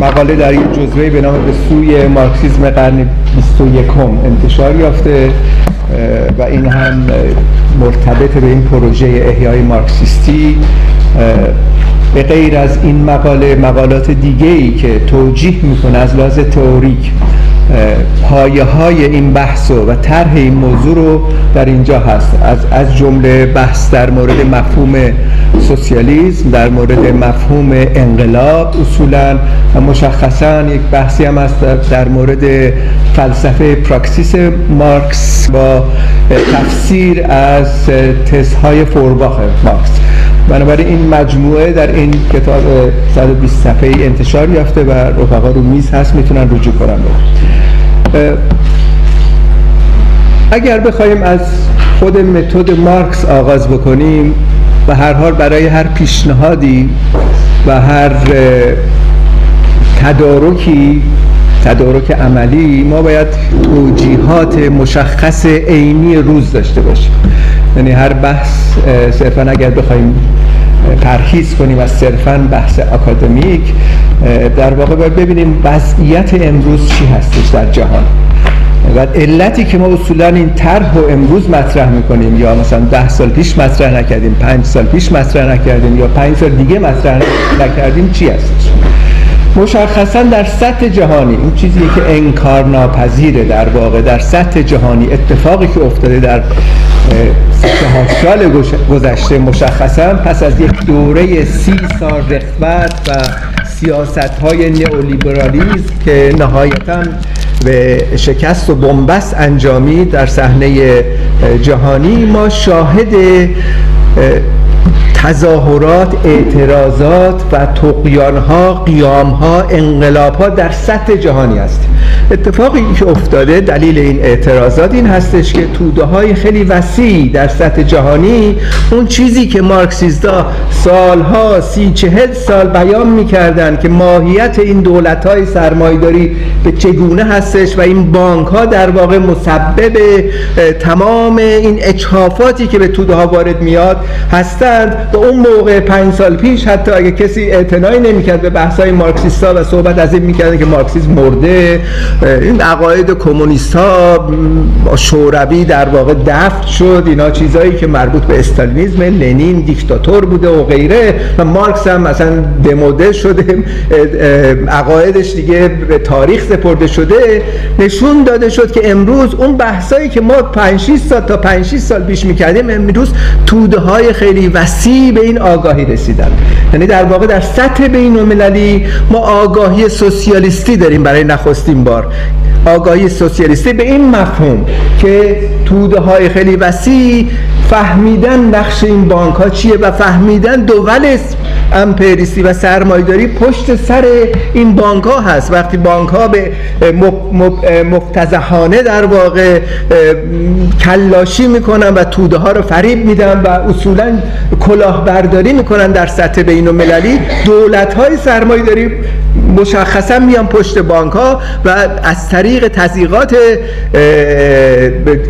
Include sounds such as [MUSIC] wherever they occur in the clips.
مقاله در یک جزوه به نام به سوی مارکسیزم قرن 21 انتشار یافته و این هم مرتبط به این پروژه احیای مارکسیستی. به غیر از این مقاله مقالات دیگه ای که توجیه می‌کنه از لحاظ تئوریک پایه های این بحث و طرح این موضوع رو در اینجا هست. از, از جمله بحث در مورد مفهوم سوسیالیسم در مورد مفهوم انقلاب اصولا و مشخصا یک بحثی هم هست در مورد فلسفه پراکسیس مارکس با تفسیر از تزهای فورباخ مارکس. بنابراین این مجموعه در این کتاب 120 صفحه انتشار یافته و رفقا رو میز هست می‌تونن رجوع کنن. اگر بخوایم از خود متد مارکس آغاز بکنیم و هر حال برای هر پیشنهادی و هر تدارکی تدارک عملی ما باید توجیهات مشخص عینی روز داشته باشیم. یعنی هر بحث صرفا اگر بخوایم پرهیز کنیم از صرفا بحث اکادمیک در واقع باید ببینیم وضعیت امروز چی هستش در جهان. و علتی که ما اصولا این طرح رو امروز مطرح می‌کنیم یا مثلا ده سال پیش مطرح نکردیم پنج سال پیش مطرح نکردیم یا پنج سال دیگه مطرح نکردیم چی هستش؟ مشخصا در سطح جهانی این چیزی که انکار ناپذیره در واقع در سطح جهانی اتفاقی که افتاده در سه سال گذشته مشخصا پس از یک دوره سی سال رخوت و سیاست های نئولیبرالیزم که نهایتا به شکست و بنبست انجامی در صحنه جهانی ما شاهد تظاهرات اعتراضات و تقیانها قیامها انقلابها در سطح جهانی است. اتفاقی که افتاده دلیل این اعتراضات این هستش که توده های خیلی وسیع در سطح جهانی اون چیزی که مارکسیستا سالها سی چهل سال بیان می‌کردن که ماهیت این دولت های سرمایداری به چگونه هستش و این بانک ها در واقع مسبب تمام این اچهافاتی که به توده ها وارد میاد هستند. و اون موقع پنج سال پیش حتی اگه کسی اعتنایی نمی‌کرد به بحث های مارکسیستا و صحبت از این که مارکسیسم مرده این عقاید کمونیست ها شوروی در واقع دفت شد. اینا چیزهایی که مربوط به استالینیزم لنین دیکتاتور بوده و غیره. و مارکس هم مثلا دموده شده. عقایدش دیگه به تاریخ سپرده شده. نشون داده شد که امروز اون بحثایی که ما 5 6 سال تا 5 6 سال پیش می‌کردیم امروز توده های خیلی وسیع به این آگاهی رسیدن. یعنی در واقع در سطح بین المللی ما آگاهی سوسیالیستی داریم برای نخستین بار. آگاهی سوسیالیستی به این مفهوم که توده های خیلی وسیع فهمیدن نقش این بانک ها چیه و فهمیدن دول امپریستی و سرمایداری پشت سر این بانک ها هست. وقتی بانک ها به مفتزهانه در واقع کلاشی می‌کنن و توده ها رو فریب میدن و اصولا کلاهبرداری می‌کنن در سطح بین المللی دولت های سرمایداری مشخصا میان پشت بانک ها و از طریق تزیقات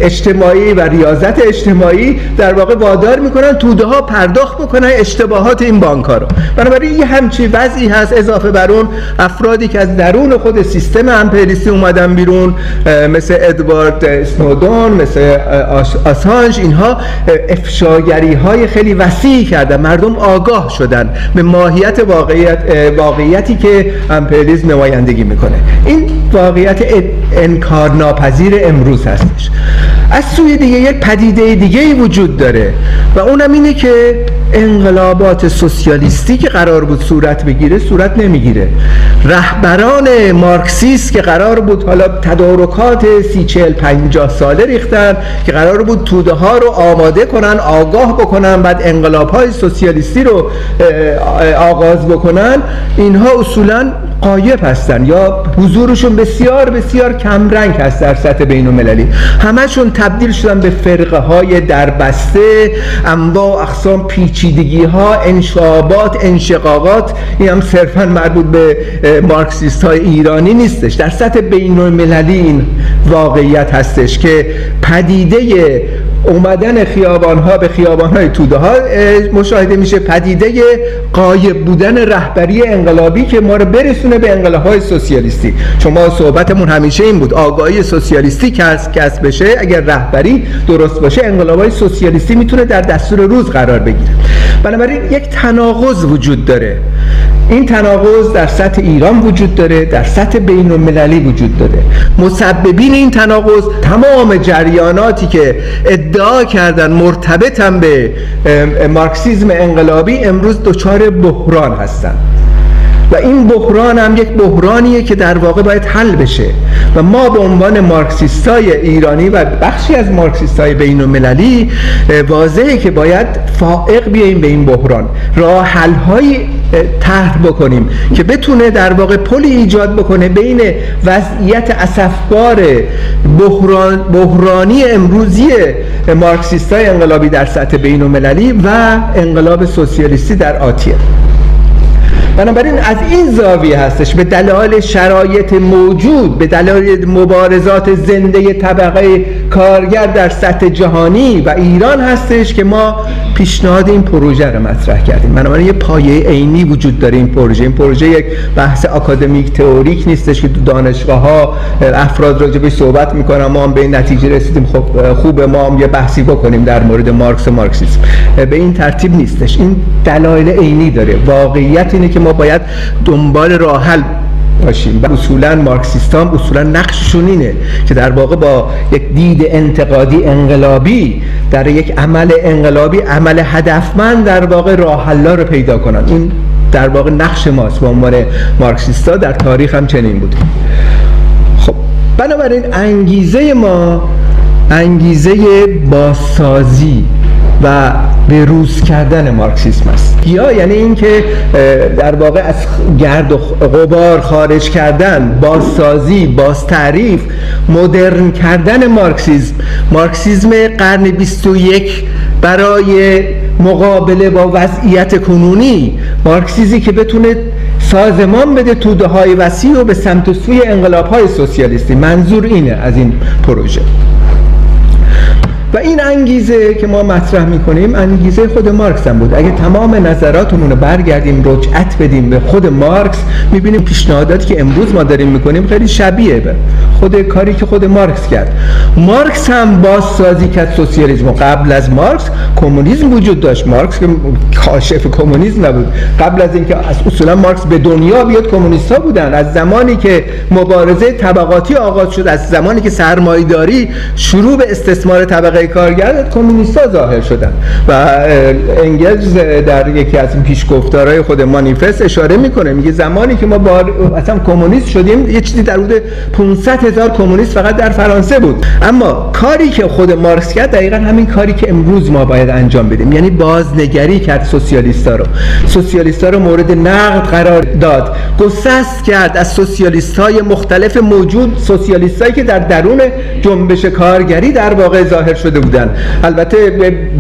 اجتماعی و ریاضت اجتماعی در واقع وادار می‌کنن توده ها پرداخت بکنن اشتباهات این بانک ها رو. بنابراین یه همچی وضعی هست اضافه بر اون افرادی که از درون خود سیستم امپریسی اومدن بیرون مثل ادوارد اسنودون مثل آسانج اینها افشاگری های خیلی وسیعی کردن. مردم آگاه شدن به ماهیت واقعیت واقعیتی که امپریالیسم نمایندگی می‌کنه. این واقعیت انکار ناپذیر امروز هستش. از سوی دیگه یک پدیده دیگه وجود داره و اونم اینه که انقلابات سوسیالیستی که قرار بود صورت بگیره صورت نمی‌گیره. رهبران مارکسیست که قرار بود حالا تدارکات سی چل پنجاه ساله ریختن که قرار بود توده ها رو آماده کنن آگاه بکنن بعد انقلاب های سوسیالیستی رو آغاز بکنن اینها اصولا قایب هستن یا حضورشون بسیار بسیار کمرنگ هست در سطح بین المللی همشون تبدیل شدن به فرقه های دربسته انواع اقسام پیچیدگی ها انشابات انشقاقات. این هم صرفا مربوط به مارکسیست های ایرانی نیستش. در سطح بین المللی این واقعیت هستش که پدیده اومدن خیابان ها به خیابان های توده ها مشاهده میشه پدیده قایب بودن رهبری انقلابی که ما رو برسونه به انقلاب های سوسیالیستی. شما صحبتمون همیشه این بود آگاهی سوسیالیستی کسب کسب بشه اگر رهبری درست باشه انقلاب های سوسیالیستی می‌تونه در دستور روز قرار بگیره. بنابراین یک تناقض وجود داره. این تناقض در سطح ایران وجود داره در سطح بین المللی وجود داره. مسببین این تناقض تمام جریاناتی که ادعا کردن مرتبطن به مارکسیزم انقلابی امروز دچار بحران هستند و این بحران هم یک بحرانیه که در واقع باید حل بشه. و ما به عنوان مارکسیستای ایرانی و بخشی از مارکسیستای بین المللی واضحه که باید فائق بیاییم به این بحران. راه حل های طرح بکنیم که بتونه در واقع پلی ایجاد بکنه بین وضعیت اسفبار بحران بحرانی امروزی مارکسیستای انقلابی در سطح بین المللی و انقلاب سوسیالیستی در آتیه. بنابراین از این زاویه هستش به دلایل شرایط موجود به دلایل مبارزات زنده طبقه کارگر در سطح جهانی و ایران هستش که ما پیشنهاد این پروژه رو مطرح کردیم. بنابراین یه پایه عینی وجود داره این پروژه. این پروژه یک بحث آکادمیک تئوریک نیستش که تو دانشگاه ها افراد راجبش صحبت می‌کنن ما هم به این نتیجه رسیدیم. خب خوب ما هم یه بحثی بکنیم در مورد مارکس و مارکسیسم. به این ترتیب نیستش. این دلایل عینی داره. واقعیت اینه که باید دنبال راه حل باشیم. و اصولا مارکسیستان اصولا نقششون اینه که در واقع با یک دید انتقادی انقلابی در یک عمل انقلابی عمل هدفمند در واقع راه رو پیدا کنن. این در واقع نقش ماست. به عنوان مارکسیستا در تاریخ هم چنین بود. خب بنابراین انگیزه ما انگیزه بازسازی و به روز کردن مارکسیسم است. یا یعنی اینکه در واقع از گرد و غبار خارج کردن بازسازی باز تعریف مدرن کردن مارکسیسم. مارکسیسم قرن 21 برای مقابله با وضعیت کنونی. مارکسیزی که بتونه سازمان بده توده های وسیع و به سمت سوی انقلاب های سوسیالیستی. منظور اینه از این پروژه. و این انگیزه که ما مطرح می‌کنیم انگیزه خود مارکس هم بود. اگه تمام نظراتمون رو برگردیم رجعت بدیم به خود مارکس می‌بینیم پیشنهاداتی که امروز ما داریم می‌کنیم خیلی شبیه به خود کاری که خود مارکس کرد. مارکس هم بازسازی کرد سوسیالیسم. قبل از مارکس کمونیسم وجود داشت. مارکس که کاشف کمونیسم نبود. قبل از اینکه از اصولا مارکس به دنیا بیاد کمونیستا بودن. از زمانی که مبارزه طبقاتی آغاز شد از زمانی که سرمایه‌داری شروع به استثمار طبقه کارگر کمونیستا ظاهر شدن. و انگلز در یکی از این پیشگفتارهای خود مانیفست اشاره می‌کنه. میگه زمانی که ما بار اصلا کمونیست شدیم یه چیزی در حدود 500 هزار کمونیست فقط در فرانسه بود. اما کاری که خود مارکس کرد دقیقا همین کاری که امروز ما باید انجام بدیم. یعنی بازنگری کرد سوسیالیستا رو. سوسیالیستا رو مورد نقد قرار داد. گسست کرد از سوسیالیست های مختلف موجود سوسیالیست که در درون جنبش کارگری در واقع ظاهر شده بودن. البته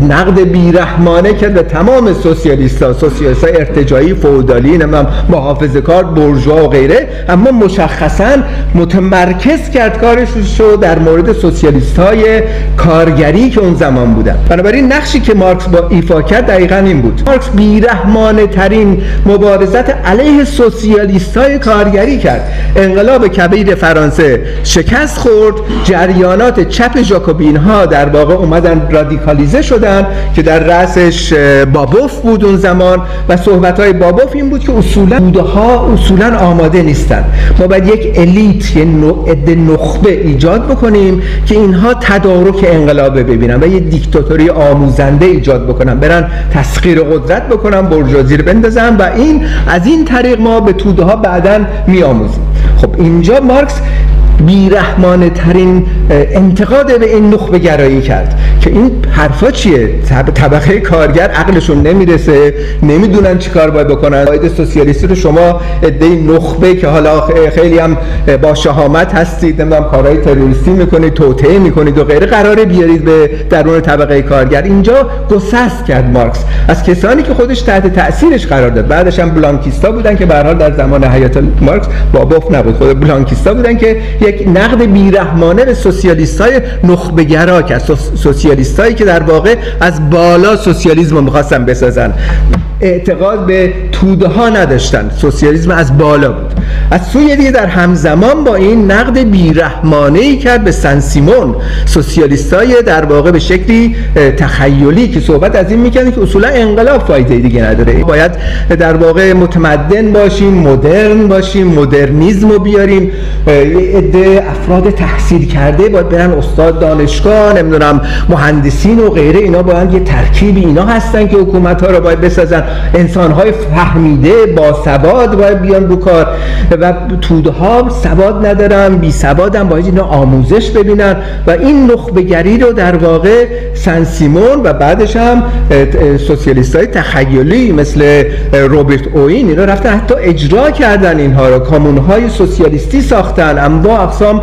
نقد بیرحمانه کرد به تمام سوسیالیست ها سوسیالیست های ارتجایی فودالی نمیم محافظ کار و غیره اما مشخصا متمرکز کرد کارش رو در مورد سوسیالیست های کارگری که اون زمان بودن. بنابراین نقشی که مارکس با ایفا کرد دقیقا این بود. مارکس بیرحمانه ترین مبارزت علیه سوسیالیست های کارگری کرد. انقلاب کبیر فرانسه شکست خورد جریانات چپ ژاکوبین ها در واقع اومدن رادیکالیزه شدن که در رأسش بابوف بود اون زمان و صحبت های بابوف این بود که اصولا بوده ها اصولا آماده نیستن. ما باید یک الیت یه عده نخبه ایجاد بکنیم که اینها تدارک انقلاب ببینن و یه دیکتاتوری آموزنده ایجاد بکنن. برن تسخیر قدرت بکنن برجازی رو بندازن و این از این طریق ما به توده ها بعدا میآموزیم. خب اینجا مارکس بیرحمانه ترین انتقاد به این نخبه گرایی کرد که این حرفا چیه؟ طبقه کارگر عقلشون نمی‌رسه نمی‌دونن چی کار باید بکنن. قاید سوسیالیستی رو شما عده نخبه که حالا خیلی هم با شهامت هستید نمی‌دونم کارهای تروریستی می‌کنید توطئه می‌کنید و غیره قراره بیارید به درون طبقه کارگر. اینجا گسست کرد مارکس. از کسانی که خودش تحت تاثیرش قرار داد. بعدش هم بلانکیستا بودن که به در زمان حیات مارکس بابوف نبود. خود بلانکیستا بودن که یک نقد بیرحمانه به سوسیالیست های نخبگرا که سوسیالیست هایی که در واقع از بالا سوسیالیسم رو می‌خواستن بسازن. اعتقاد به توده ها نداشتن. سوسیالیسم از بالا بود. از سوی دیگه در همزمان با این نقد بیرحمانه ای کرد به سن سیمون. سوسیالیست های در واقع به شکلی تخیلی که صحبت از این می‌کنه که اصولا انقلاب فایده دیگه نداره. باید در واقع متمدن باشیم مدرن باشیم مدرنیزم رو بیاریم. افراد تحصیل کرده باید برن استاد دانشگاه نمی‌دونم مهندسین و غیره. اینا باید یه ترکیبی اینا هستن که حکومت ها رو باید بسازن. انسان های فهمیده با سواد باید بیان رو کار. و توده ها سواد ندارن بی سوادن باید اینا آموزش ببینن. و این نخبگری رو در واقع سن سیمون و بعدش هم سوسیالیست های تخیلی مثل روبرت اوین اینا رفتن حتی اجرا کردن اینها رو. کامون های سوسیالیستی ساختن اما اقسام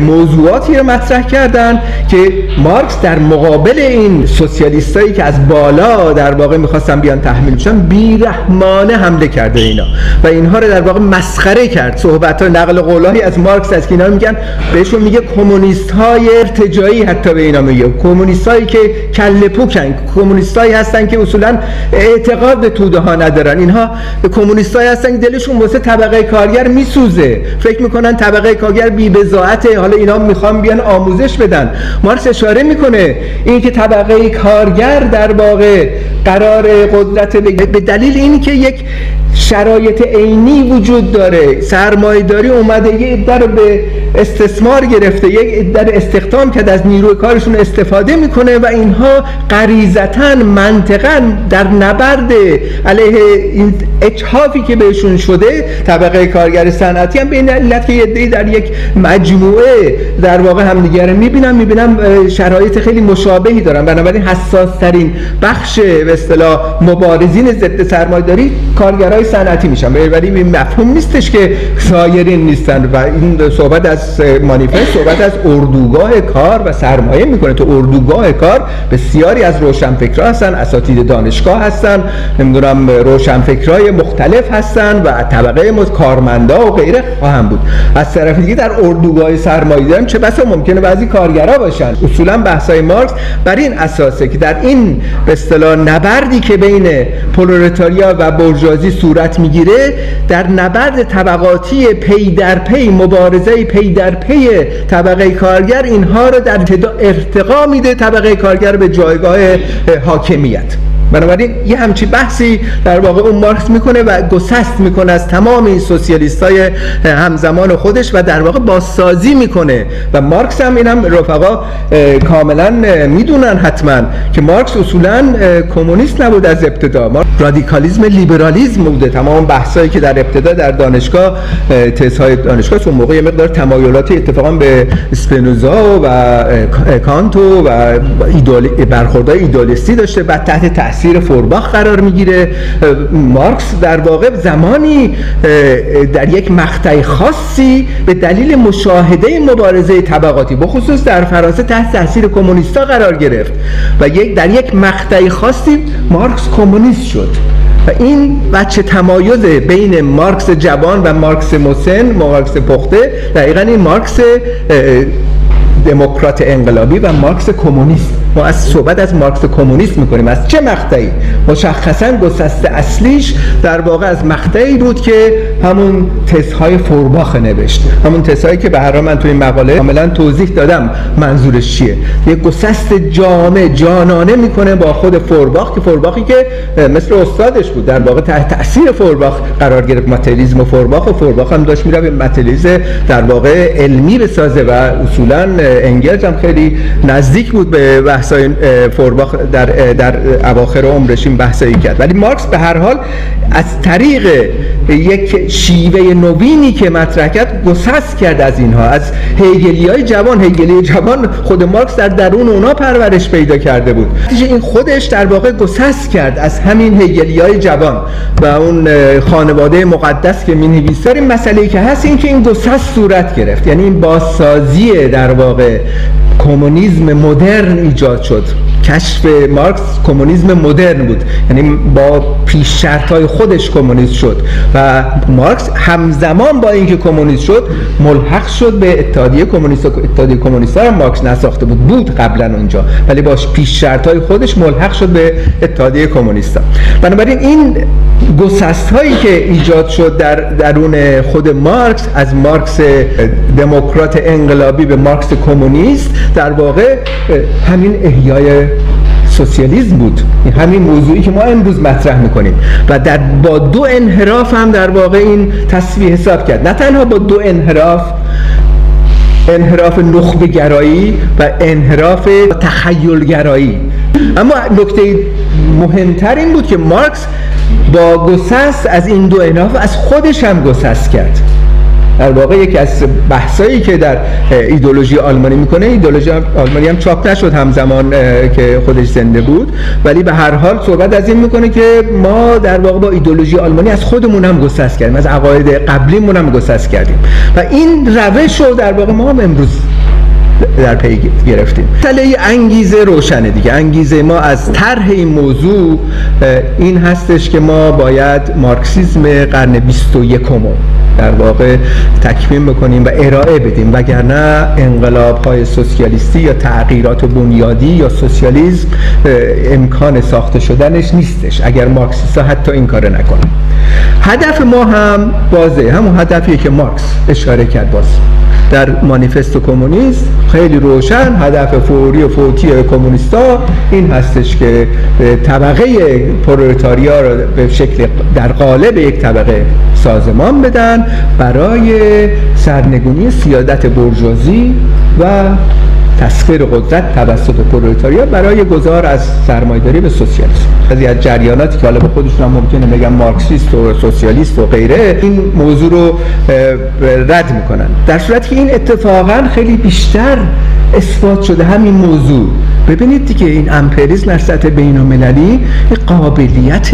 موضوعاتی رو مطرح کردن که مارکس در مقابل این سوسیالیستایی که از بالا در واقع می‌خواستن بیان تحمیل بشن بیرحمانه حمله کرده اینا. و اینها رو در واقع مسخره کرد. صحبت ها نقل قولایی از مارکس از که اینا میگن بهشون میگه کمونیست های ارتجایی حتی به اینا میگه. کمونیست هایی که کله پوکن کمونیست هایی هستن که اصولا اعتقاد به توده ها ندارن. اینها کمونیست هایی هستن که دلشون واسه طبقه کارگر میسوزه. فکر می‌کنن طبقه کارگر بی حالا اینا می‌خوان بیان آموزش بدن. مارکس اشاره می‌کنه اینکه طبقه کارگر در واقع قرار قدرت به دلیل اینی که یک شرایط عینی وجود داره سرمایه‌داری اومده یه رو به استثمار گرفته یک عده استخدام کرد از نیروی کارشون استفاده می‌کنه و اینها غریزتا منطقا در نبرد علیه این اچهافی که بهشون شده طبقه کارگر صنعتی هم به این علت که یه در یک مجموعه در واقع همدیگه رو می‌بینم می‌بینم شرایط خیلی مشابهی دارن. بنابراین حساس ترین بخش به اصطلاح مبارزین ضد سرمایه‌داری کارگرای صنعتی میشن. ولی مفهوم نیستش که سایرین نیستن و این صحبت از مانیفست صحبت از اردوگاه کار و سرمایه می‌کنه. تو اردوگاه کار بسیاری از روشنفکرها هستن اساتید دانشگاه هستن نمی‌دونم روشنفکرای مختلف هستن و طبقه کارمندا و غیره خواهم بود. از طرف دیگه در اردوگاه سرمایه داریم چه بسا ممکنه بعضی کارگرا باشن. اصولا بحثای مارکس بر این اساسه که در این به اصطلاح نبردی که بین پرولتاریا و بورژوازی صورت می‌گیره در نبرد طبقاتی پی در پی مبارزه پی در پی طبقه کارگر اینها رو در ارتقا میده طبقه کارگر به جایگاه حاکمیت. بنابراین یه همچی بحثی در واقع اون مارکس می‌کنه و گسست می‌کنه از تمام این سوسیالیست های همزمان خودش و در واقع بازسازی می‌کنه. و مارکس هم اینم رفقا کاملا می‌دونن حتما که مارکس اصولا کمونیست نبود از ابتدا. رادیکالیزم لیبرالیزم بوده. تمام بحثایی که در ابتدا در دانشگاه تزهای دانشگاه اون موقع یه مقدار تمایلاتی اتفاقا به اسپینوزا و کانتو و برخوردهای ایدالیستی داشته بعد تحت تاثیر فورباخ قرار می‌گیره. مارکس در واقع زمانی در یک مقطع خاصی به دلیل مشاهده مبارزه طبقاتی بخصوص در فرانسه تحت تاثیر کمونیستا قرار گرفت و یک در یک مقطع خاصی مارکس کمونیست شد. و این بچه تمایز بین مارکس جوان و مارکس مسن مارکس پخته دقیقا این مارکس دموکرات انقلابی و مارکس کمونیست ما از صحبت از مارکس کمونیست می‌کنیم. از چه مقطعی؟ مشخصا گسسته اصلیش در واقع از مقطعی بود که همون تزهای فورباخ نوشته همون تزهایی که به هر من توی مقاله کاملا توضیح دادم منظورش چیه. یک گسست جامع جانانه می‌کنه با خود فورباخ که فورباخی که مثل استادش بود. در واقع تحت تاثیر فورباخ قرار گرفت. ماتریالیسم فورباخ و فورباخ هم داشت میره به در واقع علمی بسازه و اصولا انگلز هم خیلی نزدیک بود به بحثای فورباخ در در اواخر عمرش این بحثایی کرد. ولی مارکس به هر حال از طریق یک شیوه نوینی که مطرح کرد گسست کرد از اینها. از هیگلی های جوان هیگلی جوان خود مارکس در درون اونا پرورش پیدا کرده بود. این خودش در واقع گسست کرد از همین هیگلی های جوان و اون خانواده مقدس که می نویسه. این مسئله که هست این که این گسست صورت گرفت. یعنی این بازسازی در واقع کمونیسم مدرن ایجاد شد. کشف مارکس کمونیسم مدرن بود یعنی با پیش های خودش کمونیست شد و مارکس همزمان با اینکه کمونیست شد ملحق شد به اتحادیه کمونیست اتحادیه کمونیست ها مارکس نساخته بود بود قبلا اونجا ولی با پیش های خودش ملحق شد به اتحادیه کمونیست. بنابراین این گسست هایی که ایجاد شد در درون خود مارکس از مارکس دموکرات انقلابی به مارکس کمونیست در واقع همین احیای سوسیالیسم بود. همین موضوعی که ما امروز مطرح می‌کنیم. و در با دو انحراف هم در واقع این تصویه حساب کرد. نه تنها با دو انحراف انحراف نخبه گرایی و انحراف تخیل گرایی اما نکته مهمتر این بود که مارکس با گسست از این دو انحراف از خودش هم گسست کرد. در واقع یکی از بحثایی که در ایدولوژی آلمانی می‌کنه ایدولوژی آلمانی هم چاپ نشد همزمان که خودش زنده بود. ولی به هر حال صحبت از این می‌کنه که ما در واقع با ایدولوژی آلمانی از خودمون هم گسست کردیم از عقاید قبلیمون هم گسست کردیم. و این روش رو در واقع ما هم امروز در پی گرفتیم. مسئله انگیزه روشنه دیگه. انگیزه ما از طرح این موضوع این هستش که ما باید مارکسیسم قرن 21 در واقع تکمیم بکنیم و ارائه بدیم. وگرنه انقلاب های سوسیالیستی یا تغییرات بنیادی یا سوسیالیسم امکان ساخته شدنش نیستش. اگر مارکسیست ها حتی این کار نکنن. هدف ما هم بازه. همون هدفیه که مارکس اشاره کرد باز. در مانیفست کمونیست خیلی روشن هدف فوری و فوتی کمونیستا این هستش که طبقه پرولتاریا را به شکل در قالب یک طبقه سازمان بدن برای سرنگونی سیادت برجوازی و تسخیر قدرت توسط پرولتاریا برای گذار از سرمایداری به سوسیالیسم. بعضی از جریاناتی که حالا به خودشون هم ممکنه بگن مارکسیست و سوسیالیست و غیره این موضوع رو رد می‌کنن. در صورتی که این اتفاقا خیلی بیشتر اثبات شده. همین موضوع. ببینید دیگه این امپریزم در سطح بین المللی قابلیت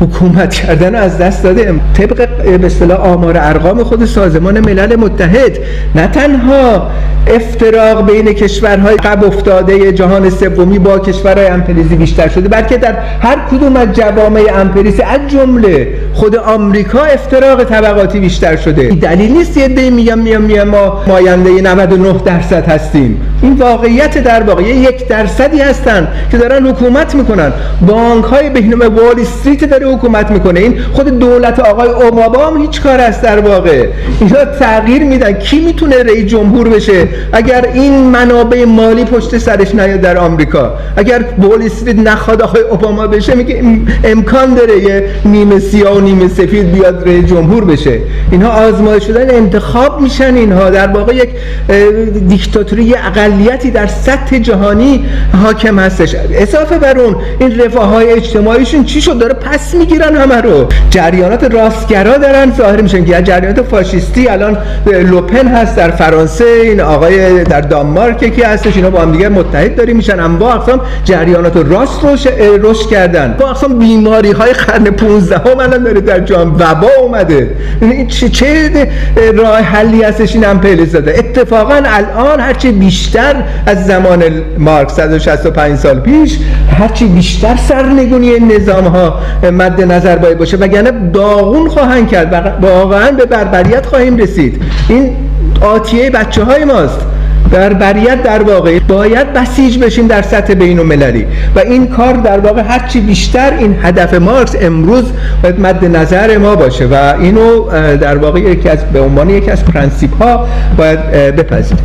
حکومت کردن رو از دست داده. طبق به اصطلاح آمار ارقام خود سازمان ملل متحد نه تنها افتراق بین کشورهای قبل افتاده جهان سومی با کشورهای امپریزی بیشتر شده بلکه در هر کدوم از جوامع امپریزی از جمله خود آمریکا افتراق طبقاتی بیشتر شده. دلیل نیست یه دی میگم میام میام ما ماینده 99 درصد هستیم. این واقعیت در واقع یک درصدی هستن که دارن حکومت می‌کنن. بانک های بهنام وال استریت داره حکومت می‌کنه. این خود دولت آقای اوباما هم هیچ کار است در واقع. اینا تغییر میدن. کی می‌تونه رئیس جمهور بشه؟ اگر این منابع مالی پشت سرش نیاد در آمریکا. اگر وال استریت نخواد آقای اوباما بشه میگه امکان داره یه نیمه سیاه و نیمه سفید بیاد رئیس جمهور بشه. اینها آزمایش شدن انتخاب میشن اینها. در واقع یک دیکتاتوری اقلیتی در سطح جهانی حاکم هستش. اضافه بر اون این رفاه های اجتماعیشون چی شد؟ داره پس می‌گیرن همه رو. جریانات راستگرا دارن ظاهر میشن که جریانات فاشیستی الان لوپن هست در فرانسه این آقای در دانمارک یکی هستش اینا با هم دیگه متحد داری میشن. اما اقسام جریانات راست روش رشد کردن. با اقسام بیماری های قرن 15 هم الان داره در جهان وبا اومده. این چه, راه حلی هستش؟ این هم زده اتفاقا الان هرچی بیشتر از زمان مارکس 165 سال پیش هرچی بیشتر سرنگونی نظام ها مد نظر باید باشه وگرنه داغون خواهند کرد و واقعا به بربریت خواهیم رسید. این آتیه بچه های ماست. بربریت در واقع باید بسیج بشیم در سطح بین المللی و این کار در واقع هرچی بیشتر این هدف مارکس امروز باید مد نظر ما باشه. و اینو در واقع یکی از به عنوان یکی از پرنسیپ ها باید بپذیریم.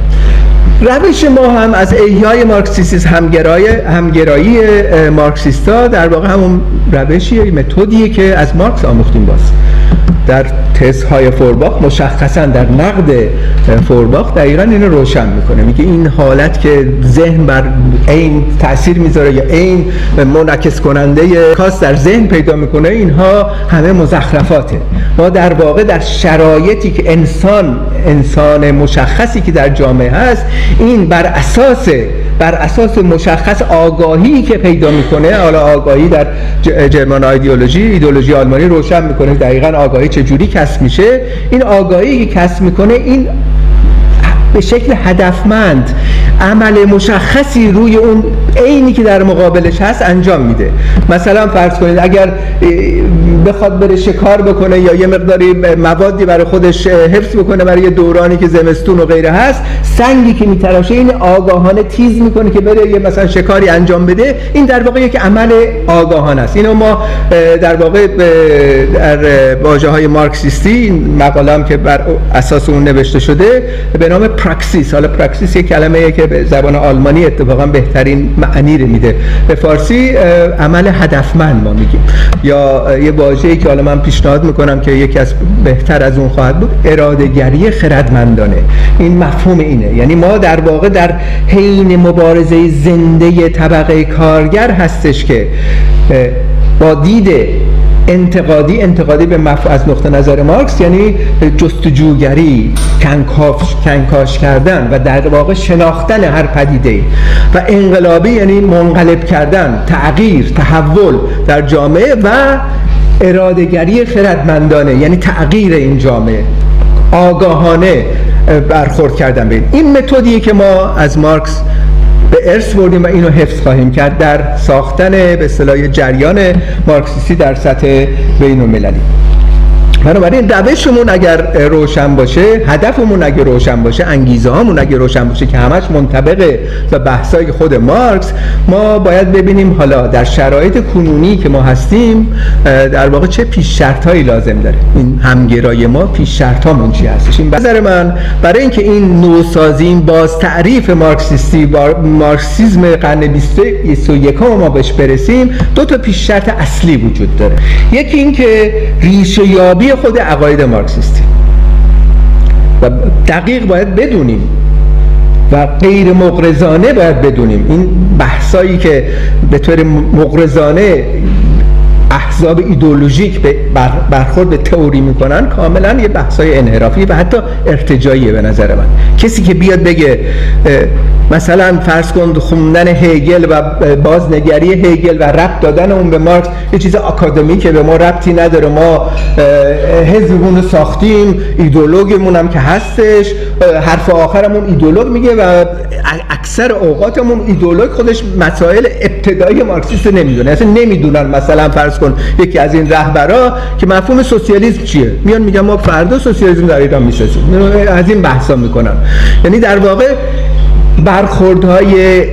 روش ما هم از ایهای مارکسیسیسم همگرایی همگرایی مارکسیستا در واقع همون روشیه متدیه که از مارکس آموختیم باز. در تزهای فورباخ مشخصا در نقد فورباخ دقیقا اینو روشن می‌کنه. میگه این حالت که ذهن بر این تاثیر می‌ذاره یا این منعکس کننده کاس در ذهن پیدا می‌کنه اینها همه مزخرفاته. ما در واقع در شرایطی که انسان انسان مشخصی که در جامعه هست این بر اساس بر اساس مشخص آگاهی که پیدا می‌کنه حالا آگاهی در جرمان ایدئولوژی ایدئولوژی آلمانی روشن می‌کنه دقیقا آگاهی چه جوری کسب میشه؟ این آگاهی که کسب می‌کنه این به شکل هدفمند عمل مشخصی روی اون عینی که در مقابلش هست انجام میده. مثلا فرض کنید اگر بخواد بره شکار بکنه یا یه مقداری موادی برای خودش حفظ بکنه برای دورانی که زمستون و غیره هست سنگی که میتراشه این آگاهانه تیز می‌کنه که بره یه مثلا شکاری انجام بده. این در واقع یک عمل آگاهانه است. اینو ما در واقع در واژه های مارکسیستی هم که بر اساس اون نوشته شده به نام پراکسیس. حالا پراکسیس یک کلمه که به زبان آلمانی اتفاقا بهترین معنی رو میده. به فارسی عمل هدفمند ما میگیم. یا یه واژه‌ای که حالا من پیشنهاد می‌کنم که یکی از بهتر از اون خواهد بود ارادهگری خردمندانه. این مفهوم اینه. یعنی ما در واقع در حین مبارزه زنده طبقه کارگر هستش که با دید انتقادی انتقادی به مف... از نقطه نظر مارکس یعنی جستجوگری کنکاش, کنکاش کردن و در واقع شناختن هر پدیده و انقلابی یعنی منقلب کردن تغییر تحول در جامعه و ارادهگری خردمندانه یعنی تغییر این جامعه. آگاهانه برخورد کردن به این متدیه که ما از مارکس به ارث بردیم و اینو حفظ خواهیم کرد در ساختن به اصطلاح جریان مارکسیستی در سطح بین المللی بنابراین روشمون اگر روشن باشه هدفمون اگر روشن باشه انگیزه هامون اگر روشن باشه که همش منطبقه و بحثای خود مارکس ما باید ببینیم حالا در شرایط کنونی که ما هستیم در واقع چه پیش شرط هایی لازم داره. این همگرای ما پیش شرط هامون چی هستش؟ این نظر من. برای اینکه این نوسازی این باز تعریف مارکسیستی مارکسیزم قرن 21 ما بهش برسیم دو تا پیش شرط اصلی وجود داره. یکی اینکه ریشه یابی خود عقاید مارکسیستی. و دقیق باید بدونیم و غیر مقرزانه باید بدونیم. این بحثایی که به طور مقرزانه احزاب ایدولوژیک برخورد به تئوری می‌کنن کاملا یه بحثای انحرافی و حتی ارتجاییه به نظر من. کسی که بیاد بگه مثلا فرض کن خوندن هگل و بازنگری هگل و ربط دادن اون به مارکس یه چیز آکادمی که به ما ربطی نداره. ما حزبمون رو ساختیم ایدولوگمون هم که هستش حرف آخرمون ایدولوگ میگه و اکثر اوقاتمون ایدولوگ خودش مسائل ابتدایی مارکسیست نمی‌دونه. اصلا نمی‌دونن مثلا فرض کن یکی از این رهبرا که مفهوم سوسیالیسم چیه. میان میگن ما فردا سوسیالیسم در ایران می‌سازیم. از این بحثا می‌کنن. یعنی در واقع برخوردهای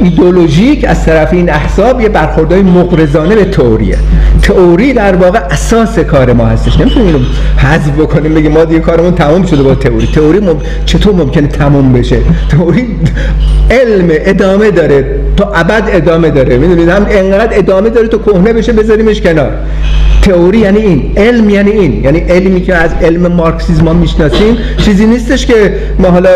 ایدولوژیک از طرف این احزاب یه برخوردهای مقرزانه به تئوریه. تئوری در واقع اساس کار ما هستش. نمی‌تونیم اینو حذف بکنیم بگیم ما دیگه کارمون تمام شده با تئوری. تئوری مم... چطور ممکنه تموم بشه؟ تئوری علم ادامه داره. تا ابد ادامه داره. می‌دونید؟ هم انقدر ادامه داره تو کهنه بشه بذاریمش کنار. تئوری یعنی این علم یعنی این. یعنی علمی که از علم مارکسیسم ما می‌شناسیم چیزی نیستش که ما حالا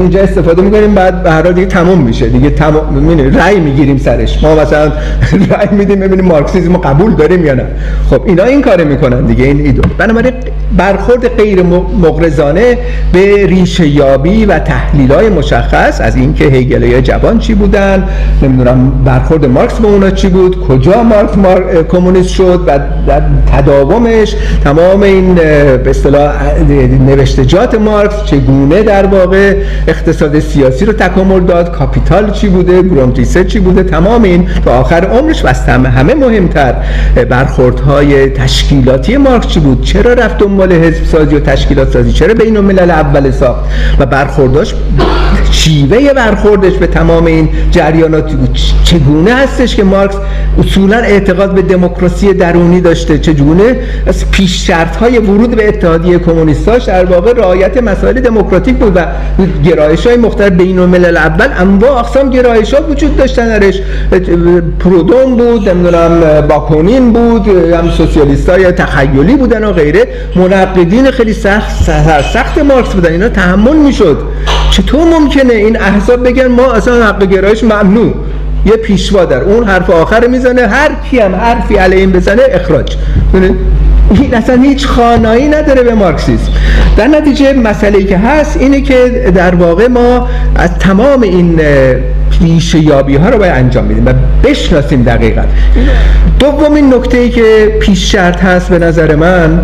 اینجا استفاده می‌کنیم بعد به هر دیگه تموم میشه. دیگه تمام رأی می‌گیریم سرش. ما مثلا [LAUGHS] رأی میدیم ببینیم مارکسیسم رو قبول داریم یا نه. خب اینا این کارو می‌کنن دیگه این ایدو بنابراین برخورد غیر مغرضانه به ریشه یابی و تحلیل های مشخص از اینکه هگل جوان چی بودن نمی‌دونم برخورد مارکس با اونا چی بود کجا مارکس مار... کمونیست شد و در تداومش تمام این به اصطلاح نوشتجات مارکس چگونه در واقع اقتصاد سیاسی رو تکامل داد کاپیتال چی بوده گرونتیسه چی بوده تمام این تا آخر عمرش و همه مهمتر برخوردهای تشکیلاتی مارکس چی بود؟ چرا رفت دنبال حزب سازی و تشکیلات سازی؟ چرا بین الملل اول ساخت؟ و برخورداش شیوه برخوردش به تمام این بود چگونه هستش که مارکس اصولا اعتقاد به دموکراسی درونی داشته؟ چگونه؟ از پیش شرط های ورود به اتحادیه کمونیستاش در واقع رعایت مسائل دموکراتیک بود و گرایش های مختلف بین الملل اول انواع اقسام گرایش ها وجود داشتن درش. پرودون بود نمی‌دونم باکونین بود هم سوسیالیست های تخیلی بودن و غیره. منقدین خیلی سخت سخت مارکس بودن. اینا تحمل می‌شد. چطور ممکنه این احزاب بگن ما اصلا حق گرایش ممنوع؟ یه پیشوا در اون حرف آخر می‌زنه هر کی هم حرفی علیه این بزنه اخراج. این اصلا هیچ خانایی نداره به مارکسیسم. در نتیجه مسئله که هست اینه که در واقع ما از تمام این ریشه یابی ها رو باید انجام بدیم و بشناسیم دقیقا. دومین نکته ای که پیش شرط هست به نظر من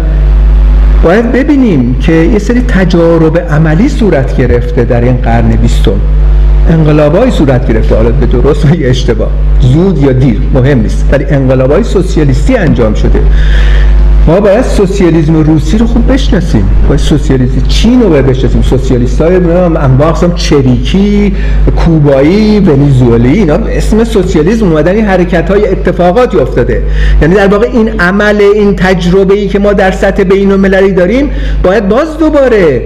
باید ببینیم که یه سری تجارب عملی صورت گرفته در این قرن بیستم. انقلابای صورت گرفته حالا به درست و اشتباه. زود یا دیر مهم نیست. ولی انقلابای سوسیالیستی انجام شده. ما باید سوسیالیسم روسی رو خوب بشناسیم. باید سوسیالیسم چین رو باید بشناسیم. سوسیالیست های انواع چریکی کوبایی ونیزوئلی اینا اسم سوسیالیسم اومدن این حرکت های اتفاقاتی افتاده. یعنی در واقع این عمل این تجربه ای که ما در سطح بین المللی داریم باید باز دوباره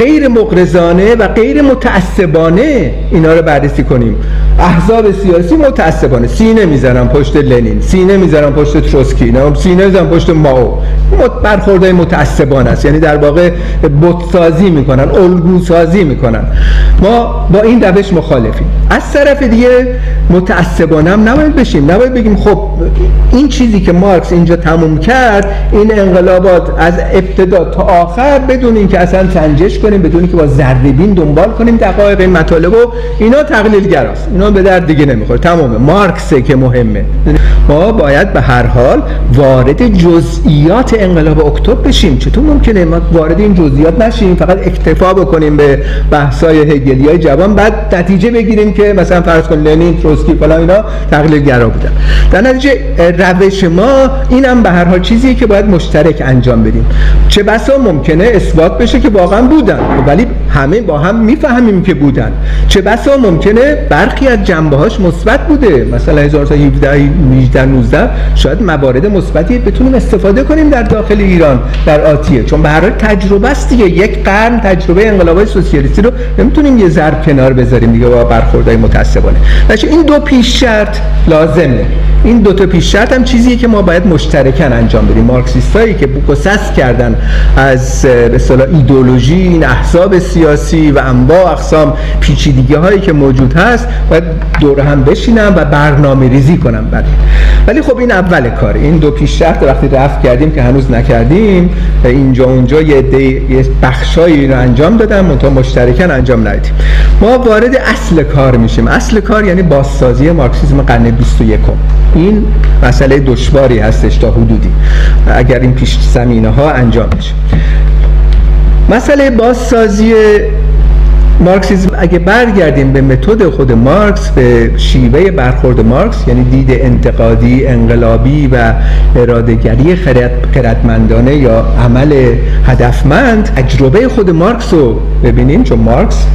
غیر مقرزانه و غیر متعصبانه اینا رو بررسی کنیم. احزاب سیاسی متعصبانه. سینه می‌زنن پشت لنین سینه می‌زنن پشت تروسکی سینه می‌زنن پشت ماو. برخورده متعصبانه است. یعنی در واقع بتسازی می‌کنن الگو سازی می‌کنن. ما با این روش مخالفیم. از طرف دیگه متعصبانه هم نباید بشیم. نباید بگیم خب این چیزی که مارکس اینجا تموم کرد این انقلابات از ابتدا تا آخر بدون اینکه اصلا سنجش بدون اینکه با زردبین دنبال کنیم دقایق این مطالب و اینا تقلیل گراست اینا به درد دیگه نمی‌خوره. تمامه مارکسه که مهمه. ما باید به هر حال وارد جزئیات انقلاب اکتبر بشیم. چطور ممکنه ما وارد این جزئیات نشیم؟ فقط اکتفا بکنیم به بحث‌های هگلی جوان بعد نتیجه بگیریم که مثلا فرض کن لنین تروسکی فلان اینا تقلیل گرا بودن. در نتیجه روش ما اینم به هر حال چیزیه که باید مشترک انجام بدیم. چه بسا ممکنه اثبات بشه که واقعا بودن. ولی همه با هم می‌فهمیم که بودن. چه بسا ممکنه برخی از جنبه هاش مثبت بوده. مثلا 1917 18 19 شاید موارد مثبتی بتونیم استفاده کنیم در داخل ایران در آتیه. چون به هر تجربه است دیگه. یک قرن تجربه انقلابای سوسیالیستی رو نمی‌تونیم یه ضرب کنار بذاریم دیگه با برخوردهای متاسفانه. این دو پیش شرط لازمه. این دو تا پیش شرط هم چیزیه که ما باید مشترکاً انجام بدیم. مارکسیستایی که بوکسس کردن از به ایدئولوژی این احزاب سیاسی و انواع اقسام پیچیدگی هایی که موجود هست باید دور هم بشینم و برنامه ریزی کنم برای. ولی خب این اول کار. این دو پیش شرط وقتی رفت کردیم که هنوز نکردیم اینجا اونجا یه یه بخشایی رو انجام دادم منتها مشترکاً انجام ندیم ما وارد اصل کار میشیم. اصل کار یعنی بازسازی مارکسیسم قرن 21 این مسئله دشواری هستش تا حدودی. اگر این پیش زمینه ها انجام بشه. مسئله بازسازی مارکسیزم اگه برگردیم به متد خود مارکس به شیوه برخورد مارکس یعنی دید انتقادی انقلابی و ارادهگری خردمندانه یا عمل هدفمند تجربه خود مارکس رو ببینیم چون مارکس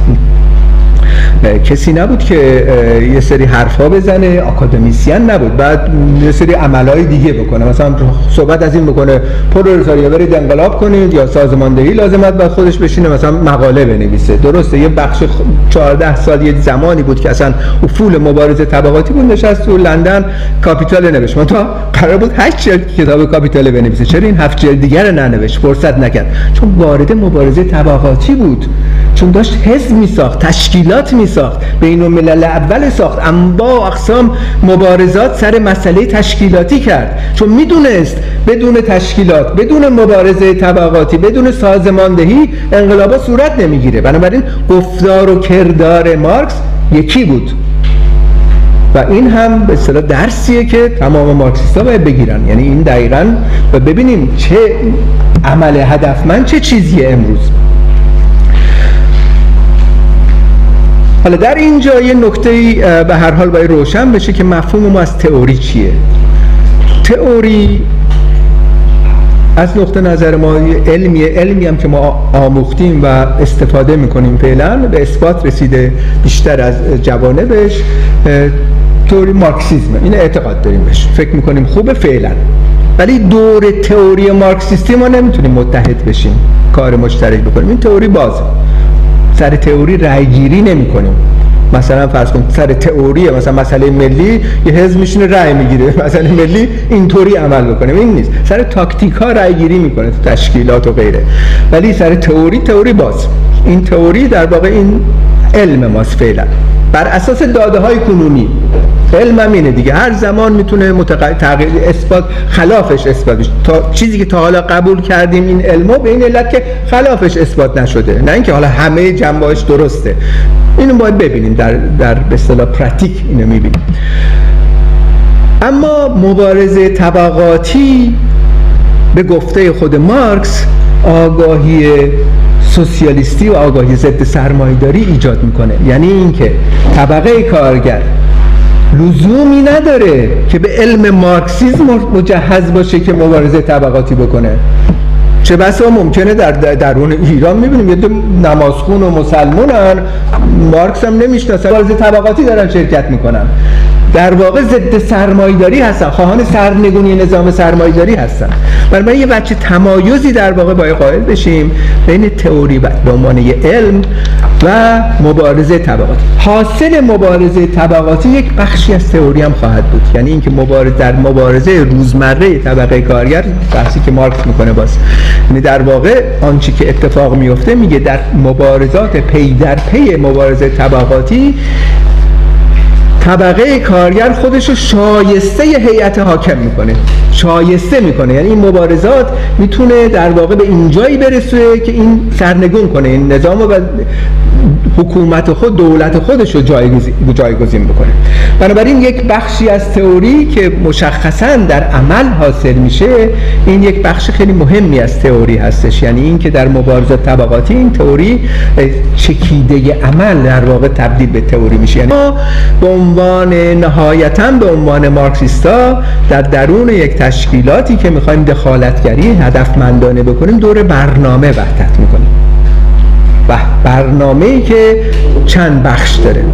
کسی نبود که یه سری حرفا بزنه آکادمیسین نبود. بعد یه سری عملهای دیگه بکنه. مثلا صحبت از این بکنه پرولتاریا برید انقلاب کنید یا سازماندهی لازمه بعد خودش بشینه مثلا مقاله بنویسه. درسته یه بخش 14 سال یه زمانی بود که اصلا افول مبارزه طبقاتی بود نشست تو لندن کاپیتال نوشت. تا قرار بود 8 جلد کتاب کاپیتال بنویسه. چرا این هفت جلد دیگر ننوشت؟ فرصت نکرد. چون وارد مبارزه طبقاتی بود. چون داشت حزب می ساخت تشکیلات می ساخت. بین الملل اول ساخت. با اقسام مبارزات سر مسئله تشکیلاتی کرد. چون می‌دونست بدون تشکیلات بدون مبارزه طبقاتی بدون سازماندهی انقلابا صورت نمی‌گیره. بنابراین گفتار و کردار مارکس یکی بود. و این هم به اصطلاح درسیه که تمام مارکسیستا باید بگیرن. یعنی این دقیقا و ببینیم چه عمل هدفمند چه چیزیه امروز. حالا در اینجا یه نکته به هر حال باید روشن بشه که مفهوم ما از تئوری چیه. تئوری از نقطه نظر ما علمی علمی هم که ما آموختیم و استفاده می‌کنیم فعلا به اثبات رسیده بیشتر از جوانبش. تئوری مارکسیزم این اعتقاد داریم بهش. فکر می‌کنیم خوبه فعلا. ولی دور تئوری مارکسیستی ما نمی‌تونیم متحد بشیم. کار مشترک بکنیم. این تئوری بازه. سر تئوری رای گیری نمی کنیم مثلا فرض کن سر تئوری مثلا مسئله ملی یه حزب میشینه رأی می‌گیره. [LAUGHS] مثلا ملی اینطوری عمل بکنه این نیست. سر تاکتیک ها رأی گیری می‌کنه تو تشکیلات و غیره. ولی سر تئوری تئوری باز. این تئوری در واقع این علم ماست فعلا. بر اساس داده های کنونی. علم هم اینه دیگه. هر زمان می‌تونه تغییر اثبات خلافش اثبات بشه. تا چیزی که تا حالا قبول کردیم این علمو به این علت که خلافش اثبات نشده. نه اینکه حالا همه جنبهاش درسته. اینو باید ببینیم. در در به اصطلاح پراتیک اینو می‌بینیم. اما مبارزه طبقاتی به گفته خود مارکس آگاهی سوسیالیستی و آگاهی ضد سرمایه‌داری ایجاد می‌کنه. یعنی اینکه طبقه کارگر لزومی نداره که به علم مارکسیزم مجهز باشه که مبارزه طبقاتی بکنه. چه بسا ممکنه در درون ایران می‌بینیم یه نمازخون و مسلمونن مارکس هم نمی‌شناسن مبارزه طبقاتی دارن شرکت می‌کنن. در واقع ضد سرمایداری هستن. خواهان سرنگونی نظام سرمایداری هستن. برای یه بچه تمایزی در واقع باید قائل بشیم بین تئوری و عنوان علم و مبارزه طبقاتی. حاصل مبارزه طبقاتی یک بخشی از تئوری هم خواهد بود. یعنی اینکه مبارزه در مبارزه روزمره طبقه کارگر بحثی که مارکس می‌کنه باز. یعنی در واقع آنچه که اتفاق میفته میگه در مبارزات پی در پی مبارزه طبقاتی طبقه کارگر خودش رو شایسته هیئت حاکم می‌کنه. شایسته می‌کنه. یعنی این مبارزات می‌تونه در واقع به اینجایی برسه که این سرنگون کنه. این نظام و حکومت خود دولت خودش رو جایگزین بکنه. بنابراین یک بخشی از تئوری که مشخصا در عمل حاصل میشه این یک بخش خیلی مهمی از تئوری هستش. یعنی اینکه در مبارزات طبقاتی این تئوری چکیده عمل در واقع تبدیل به تئوری میشه. یعنی ما به عنوان نهایتا به عنوان مارکسیستا در درون یک تشکیلاتی که می‌خوایم دخالتگری هدفمندانه بکنیم دور برنامه وحدت می‌کنیم. و برنامه ای که چند بخش داره.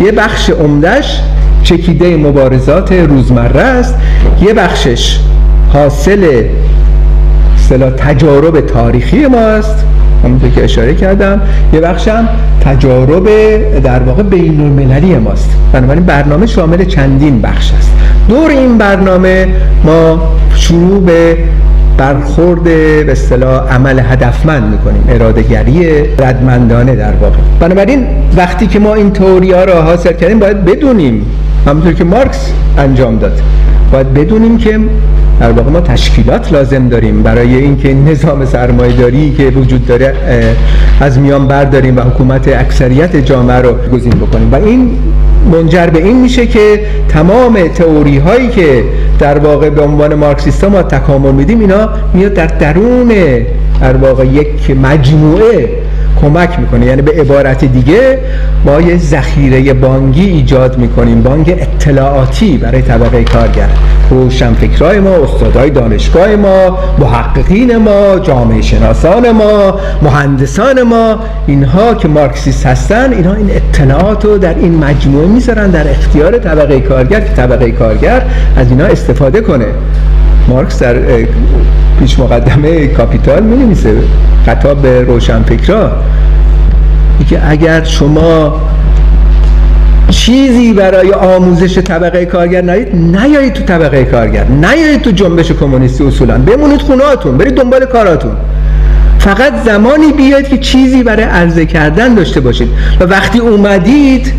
یه بخش عمدش چکیده مبارزات روزمره است. یه بخشش حاصل اصطلاح تجارب تاریخی ماست همونطور که اشاره کردم. یه بخشم تجارب در واقع بین المللی ماست بنابراین برنامه شامل چندین بخش است. دور این برنامه ما شروع به برخورد به اصطلاح عمل هدفمند می‌کنیم. ارادهگری ردمندانه در واقع. بنابراین وقتی که ما این تئوری ها را حاصل کردیم باید بدونیم. همونطور که مارکس انجام داد. باید بدونیم که در واقع ما تشکیلات لازم داریم. برای اینکه نظام سرمایه‌داری که وجود داره از میان برداریم و حکومت اکثریت جامعه رو گزین بکنیم. و این منجر به این میشه که تمام تئوری هایی که در واقع به عنوان مارکسیستا ما تکامل میدیم اینا میاد در درون در واقع یک مجموعه کمک می‌کنه. یعنی به عبارت دیگه ما یه ذخیره بانگی ایجاد می‌کنیم. بانک اطلاعاتی برای طبقه کارگر. روشنفکرای ما استادای دانشگاه ما محققین ما جامعه شناسان ما مهندسان ما. اینها که مارکسیست هستن اینها این اطلاعات رو در این مجموعه می‌ذارن در اختیار طبقه کارگر که طبقه کارگر از اینها استفاده کنه. مارکس در پیش مقدمه کاپیتال می نویسه خطاب به روشنفکرا. که اگر شما چیزی برای آموزش طبقه کارگر نایید نیایید تو طبقه کارگر. نیایید تو جنبش کمونیستی اصولا بمونید خونهاتون برید دنبال کاراتون. فقط زمانی بیاید که چیزی برای عرضه کردن داشته باشید. و وقتی اومدید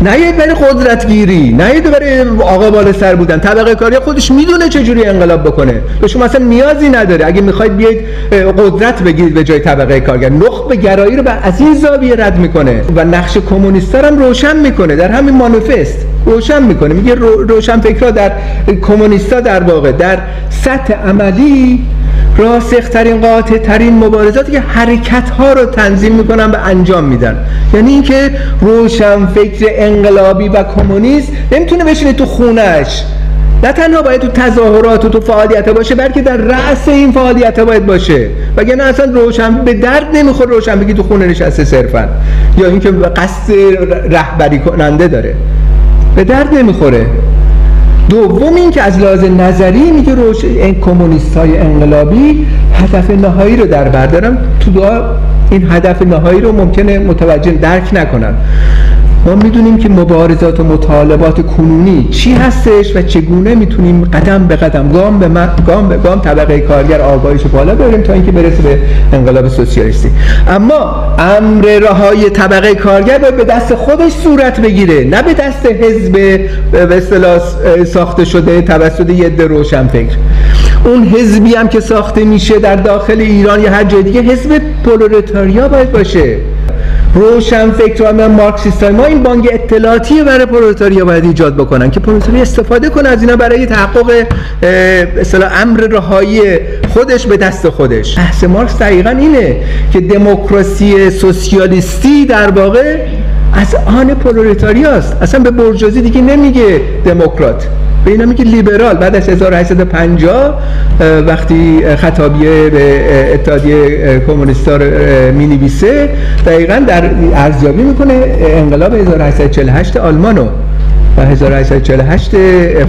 نیاید برای قدرت گیری نیاید برای آقا بالا سر بودن. طبقه کاری خودش می‌دونه چجوری انقلاب بکنه. به شما اصلا نیازی نداره. اگه می‌خواید بیاید قدرت بگیرید به جای طبقه کارگر. به گرایی رو از این زاویه رد می‌کنه و نقش کمونیست هم روشن می‌کنه. در همین مانیفست روشن می‌کنه. میگه روشن فکرها در کمونیستا در واقع در سطح عملی راسخترین قاطع ترین مبارزاتی که حرکت ها رو تنظیم می‌کنن و انجام میدن. یعنی اینکه روشن فکر انقلابی و کمونیست نمی‌تونه بشینه تو خونش. نه تنها باید تو تظاهرات و تو فعالیت باشه بلکه در رأس این فعالیت باید باشه. وگرنه اصلا روشن به درد نمی‌خوره روشن بگی تو خونه نشسته صرفا. یا اینکه قصد رهبری کننده داره. به درد نمی‌خوره. دوم این که از لحاظ نظری میگه روش این کمونیست های انقلابی هدف نهایی رو در بردارم تو دعا این هدف نهایی رو ممکنه متوجه درک نکنن. ما می‌دونیم که مبارزات و مطالبات کنونی چی هستش و چگونه می‌تونیم قدم به قدم گام به گام به گام طبقه کارگر آگاهیش بالا بریم تا اینکه برسه به انقلاب سوسیالیستی. اما امر رهای طبقه کارگر باید به دست خودش صورت بگیره نه به دست حزب به اصطلاح ساخته شده توسط یه روشن فکر. اون حزبی هم که ساخته میشه در داخل ایران یا هر جای دیگه حزب پرولتاریا باید باشه. روشن فکر مارکسیست های ما این بانک اطلاعاتی برای پرولتاریا باید ایجاد بکنن که پرولتاریا استفاده کنه از اینا برای تحقق اصطلاح امر رهایی خودش به دست خودش. بحث مارکس دقیقا اینه که دموکراسی سوسیالیستی در واقع از آن پرولتاریاست. اصلا به برجوازی دیگه نمیگه دموکرات. به اینا میگه لیبرال. بعد از 1850 وقتی خطابیه به اتحادیه کمونیستا رو می نویسه دقیقا در ارزیابی می‌کنه انقلاب 1848 آلمانو. و 1848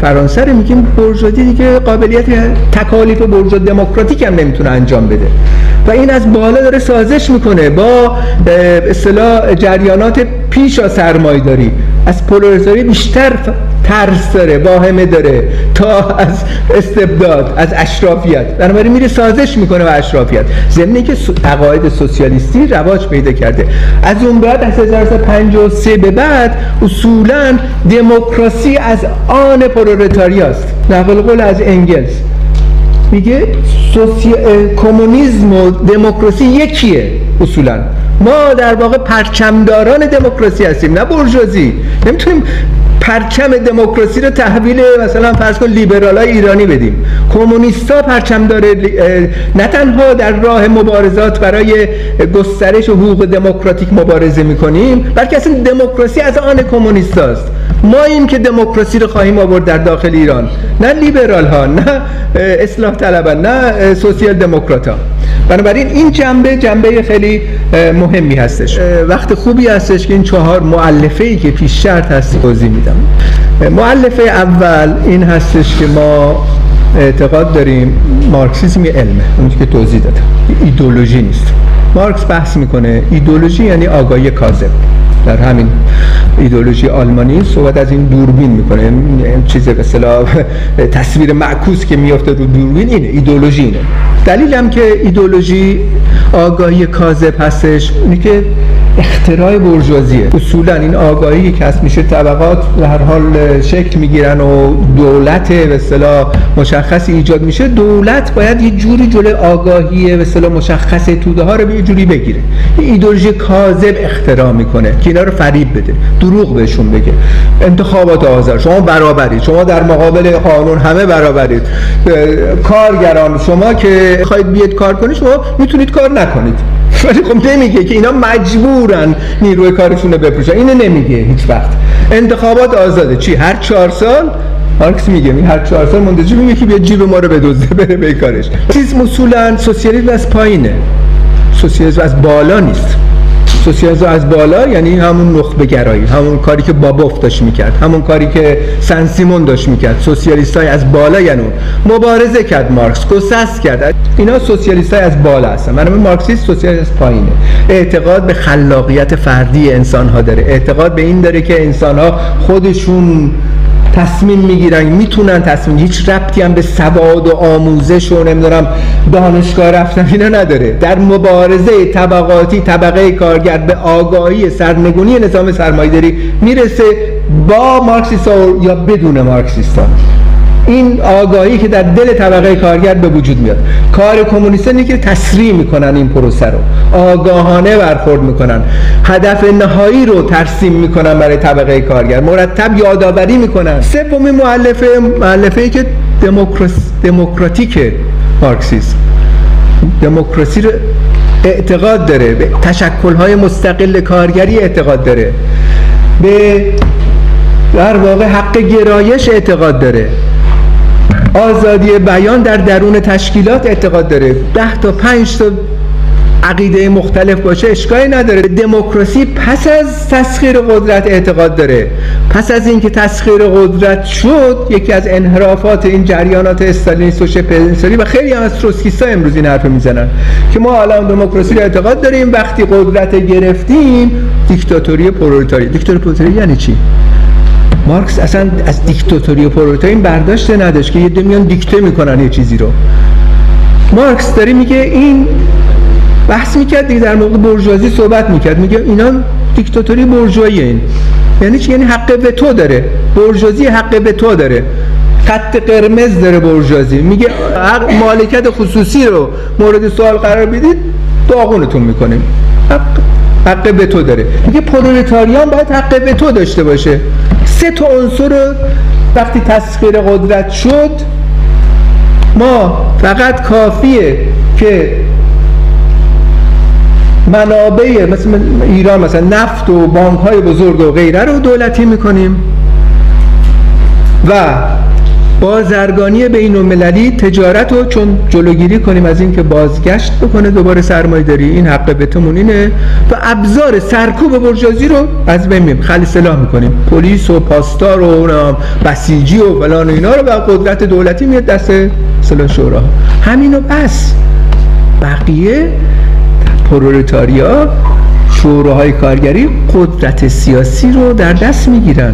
فرانسه رو میگیم برجوازی دیگه قابلیت تکالیف برجوا دموکراتیک هم نمی‌تونه انجام بده. و این از بالا داره سازش می‌کنه با اصطلاح جریانات پیش سرمایه داری از پولارزاری بیشتر ترس داره واهمه داره. تا از استبداد از اشرافیت. بنابراین میره سازش می‌کنه با اشرافیت. ضمن که عقاید سوسیالیستی رواج پیدا کرده. از اون بعد از 1953 به بعد اصولا دموکراسی از آن پرولتاریاست. نقل قول از انگلز میگه. کمونیسم و دموکراسی یکیه اصولا. ما در واقع پرچمداران دموکراسی هستیم نه برجوازی نمی‌تونیم پرچم دموکراسی رو تحویل مثلا فرض کن لیبرال های ایرانی بدیم. کمونیستا پرچم داره نه تنها در راه مبارزات برای گسترش و حقوق دموکراتیک مبارزه می‌کنیم بلکه اصلا دموکراسی از آن کمونیستاست. ما این که دموکراسی رو خواهیم آورد در داخل ایران. نه لیبرال ها نه اصلاح طلبان نه سوسیال دموکرات ها بنابراین این جنبه جنبه خیلی مهمی هستش. وقت خوبی هستش که این چهار معلفه ای که پیش شرط هست توضیح میدم. معلفه اول این هستش که ما اعتقاد داریم مارکسیسم علمه. اون که توضیح دادم. ایدولوژی نیست. مارکس بحث می‌کنه. ایدولوژی یعنی آگاهی کاذب. در همین ایدولوژی آلمانی صحبت از این دوربین می‌کنه. این چیز به اصطلاح [LAUGHS] تصویر معکوس که میافته رو دوربین اینه ایدولوژی اینه. دلیل هم که ایدولوژی آگاهی کاذب هستش اینه که اختراع برجوازیه. اصولا این آگاهی که کسب میشه طبقات به هر حال شکل می‌گیرن و دولت به اصطلاح مشخصی ایجاد میشه. دولت باید یه جوری جلوی آگاهی به اصطلاح مشخص توده ها رو به یه جوری بگیره. ایدولوژی کاذب اختراع می‌کنه که اینا رو فریب بده. دروغ بهشون بگه. انتخابات آزاد شما برابرید. شما در مقابل قانون همه برابرید. کارگران شما که خواهید بیاد کار کنید شما می‌تونید کار نکنید. [LAUGHS] ولی خب نمیگه که اینا مجبورن نیروی کارشون رو بپوشن اینو نمیگه هیچ وقت. انتخابات آزاده. چی؟ هر چهار سال؟ مارکس میگه. می هر چهار سال منتظر میگه که بیا جیب ما رو بدزده بره به کارش؟ چیز اصولا سوسیالیسم از پایینه. سوسیالیسم از بالا نیست. سوسیالیسم از بالا یعنی همون نخبه گرایی همون کاری که بابوف داشت می‌کرد همون کاری که سن سیمون داشت می‌کرد سوسیالیست های از بالا یعنی مبارزه کرد مارکس گسست کرد. اینا سوسیالیست های از بالا هستن. من مارکسیست سوسیالیست پایینه. اعتقاد به خلاقیت فردی انسان ها داره. اعتقاد به این داره که انسان ها خودشون تصمیم می‌گیرن می‌تونن تصمیم هیچ ربطی هم به سواد و آموزش و نمی‌دونم دانشگاه رفتن اینا نداره. در مبارزه طبقاتی طبقه کارگر به آگاهی سرنگونی نظام سرمایه‌داری می‌رسه با مارکسیستا یا بدون مارکسیستا. این آگاهی که در دل طبقه کارگر به وجود میاد. کار کمونیست اینه که تسریع می‌کنن این پروسه رو. آگاهانه برخورد می‌کنن. هدف نهایی رو ترسیم می‌کنن برای طبقه کارگر. مرتب یادآوری می‌کنن. سومین مؤلفه مؤلفه ای که دموکراتیک مارکسیسم. دموکراسی رو اعتقاد داره. به تشکل‌های مستقل کارگری اعتقاد داره. به در واقع حق گرایش اعتقاد داره. آزادی بیان در درون تشکیلات اعتقاد داره. ده تا پنج تا عقیده مختلف باشه اشکالی نداره. دموکراسی پس از تسخیر قدرت اعتقاد داره. پس از اینکه تسخیر قدرت شد یکی از انحرافات این جریانات استالینیست و شبه و خیلی هم از تروتسکیستا امروز این حرف می‌زنن که ما الان دموکراسی رو اعتقاد داریم وقتی قدرت گرفتیم دیکتاتوری پرولتاری دیکتاتوری پرولتاری یعنی چی؟ مارکس اصلا از دیکتاتوری و پرولتاری برداشت نداشت که یه عده میان دیکته می‌کنن یه چیزی رو. مارکس داره میگه این بحث می‌کرد دیگه در موقع بورژوازی صحبت می‌کرد. میگه اینا دیکتاتوری برجوایی این. یعنی چی؟ یعنی حق تو داره. برجوازی حق تو داره. خط قرمز داره برجوازی. میگه مالکیت خصوصی رو مورد سوال قرار بدید داغونتون می‌کنیم. حق به تو داره. میگه پرولتاریان باید حق به تو داشته باشه. سه تا عنصر وقتی تسخیر قدرت شد ما فقط کافیه که منابع مثل ایران مثلا نفت و بانک های بزرگ و غیره رو دولتی می‌کنیم. و بازرگانی بین المللی تجارت رو چون جلوگیری کنیم از اینکه بازگشت بکنه دوباره سرمایه داری. این حق بهتمون اینه و ابزار سرکوب برجازی رو از بین خلی سلاح می‌کنیم. پلیس و پاسدار و بسیجی و فلان و اینا رو به قدرت دولتی میاد دست سلاح شورا. همینو بس. بقیه پرولتاریا شوراهای کارگری قدرت سیاسی رو در دست می‌گیرن.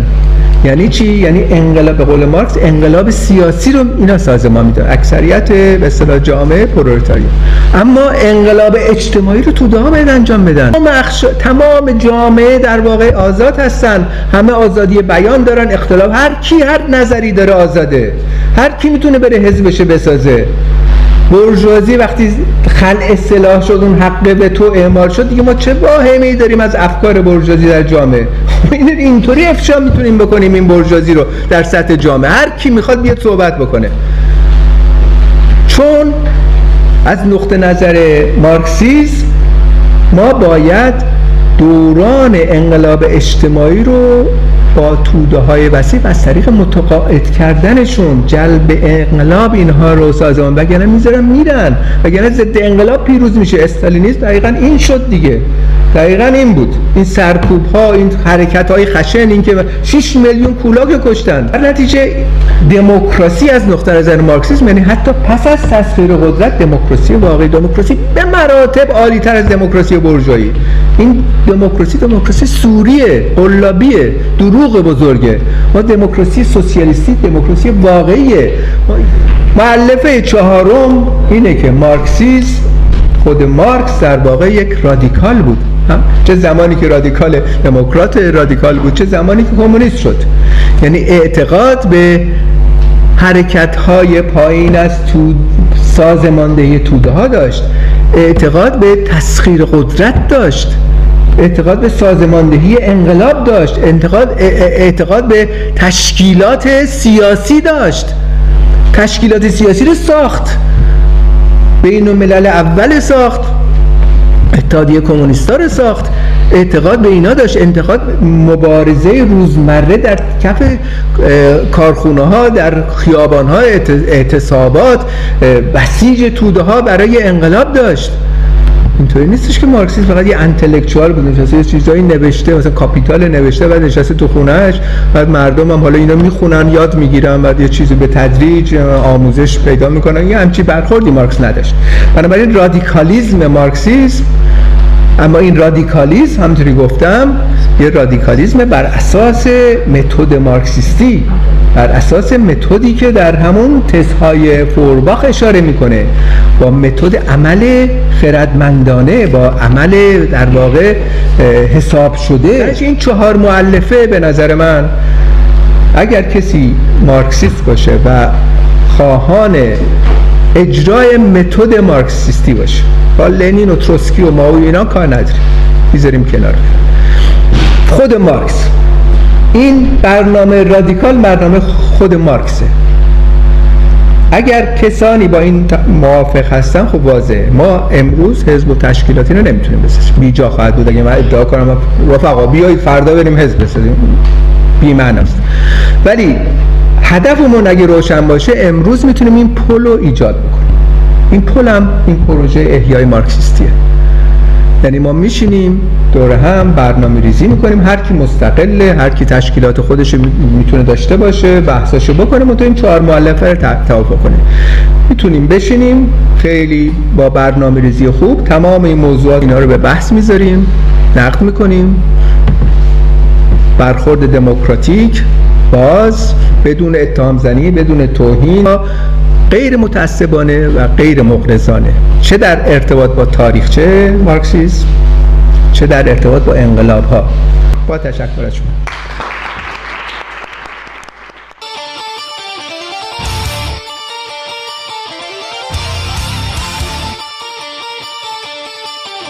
یعنی چی؟ یعنی انقلاب به قول مارکس انقلاب سیاسی رو اینا سازمان میدن اکثریت به اصطلاح جامعه پرولتاریا اما انقلاب اجتماعی رو ها باید انجام بدن. تمام جامعه در واقع آزاد هستن. همه آزادی بیان دارن. اختلاف هر کی هر نظری داره آزاده. هر کی می‌تونه بره حزبش بسازه. برجوازی وقتی خل اصلاح شد اون حق به تو اعمال شد دیگه ما چه واهمه ای داریم از افکار برجوازی در جامعه؟ [LAUGHS] این اینطوری افشا می‌تونیم بکنیم این برجوازی رو در سطح جامعه. هر کی می‌خواد بیاد صحبت بکنه. چون از نقطه نظر مارکسیسم ما باید دوران انقلاب اجتماعی رو با توده های وسیع و از طریق متقاعد کردنشون جلب انقلاب اینها رو سازمان وگرنه می‌ذارن میرن وگرنه ضد انقلاب پیروز میشه. استالینیسم دقیقا این شد دیگه. دقیقا این بود. این سرکوب ها این حرکت های خشن این که 6 میلیون کولاک کشتن. در نتیجه دموکراسی از نقطه نظر مارکسیسم یعنی حتی پس از تسخیر قدرت دموکراسی واقعی دموکراسی به مراتب عالی تر از دموکراسی برجایی. این دموکراسی دموکراسی صوریه قلابیه دروغ بزرگه. ما دموکراسی سوسیالیستی دموکراسی واقعیه. مؤلفه چهارم اینه که مارکسیسم خود مارکس در واقع یک رادیکال بود. چه زمانی که رادیکال دموکرات رادیکال بود چه زمانی که کمونیست شد. یعنی اعتقاد به حرکت های پایین از تو سازماندهی توده ها داشت. اعتقاد به تسخیر قدرت داشت. اعتقاد به سازماندهی انقلاب داشت. اعتقاد, اعتقاد به تشکیلات سیاسی داشت. تشکیلات سیاسی رو ساخت. بین الملل اول ساخت. اتحادیه کمونیستا رو ساخت. اعتقاد به اینا داشت. انتقاد مبارزه روزمره در کف کارخونه ها در خیابان ها اعتصابات بسیج توده ها برای انقلاب داشت. اینطوری نیستش که مارکسیسم فقط یه intellectual بود نشسته یه چیزایی نوشته مثلا کاپیتال نوشته بعد نشسته تو خونهش بعد مردم هم حالا اینا می‌خونن یاد می‌گیرن بعد یه چیزی به تدریج آموزش پیدا می‌کنن. یه همچی برخوردی مارکس نداشت. بنابراین رادیکالیزم مارکسیسم اما این رادیکالیزم همونطوری گفتم یه رادیکالیزم بر اساس متد مارکسیستی. بر اساس متدی که در همون تزهای فورباخ اشاره می‌کنه با متد عمل خردمندانه با عمل در واقع حساب شده. این چهار معلفه به نظر من اگر کسی مارکسیست باشه و خواهان اجرای متد مارکسیستی باشه با لنین و تروسکی و ماوی اینا کار نداریم می‌ذاریم کنار. خود مارکس. این برنامه رادیکال برنامه خود مارکسه. اگر کسانی با این موافق هستن خب واضحه. ما امروز حزب و تشکیلاتی رو نمی‌تونیم بسازیم. بیجا خواهد بود اگه من ادعا کنم. رفقا بیایید فردا بریم حزب بسازیم. بی است. ولی هدفمون اگه روشن باشه امروز می‌تونیم این پل رو ایجاد بکنیم. این پل هم این پروژه احیای مارکسیستیه. یعنی ما میشینیم دور هم برنامه ریزی می‌کنیم. هر کی مستقله هر کی تشکیلات خودش می‌تونه داشته باشه بحثاشو بکنیم و تو این چهار مؤلفه رو توافق کنیم می‌تونیم بشینیم. خیلی با برنامه ریزی خوب تمام این موضوعات اینا رو به بحث می‌ذاریم. نقد می‌کنیم. برخورد دموکراتیک باز بدون اتهام زنی بدون توهین. غیر متعصبانه و غیر مغرضانه. چه در ارتباط با تاریخچه مارکسیسم چه در ارتباط با انقلاب ها با تشکر از شما.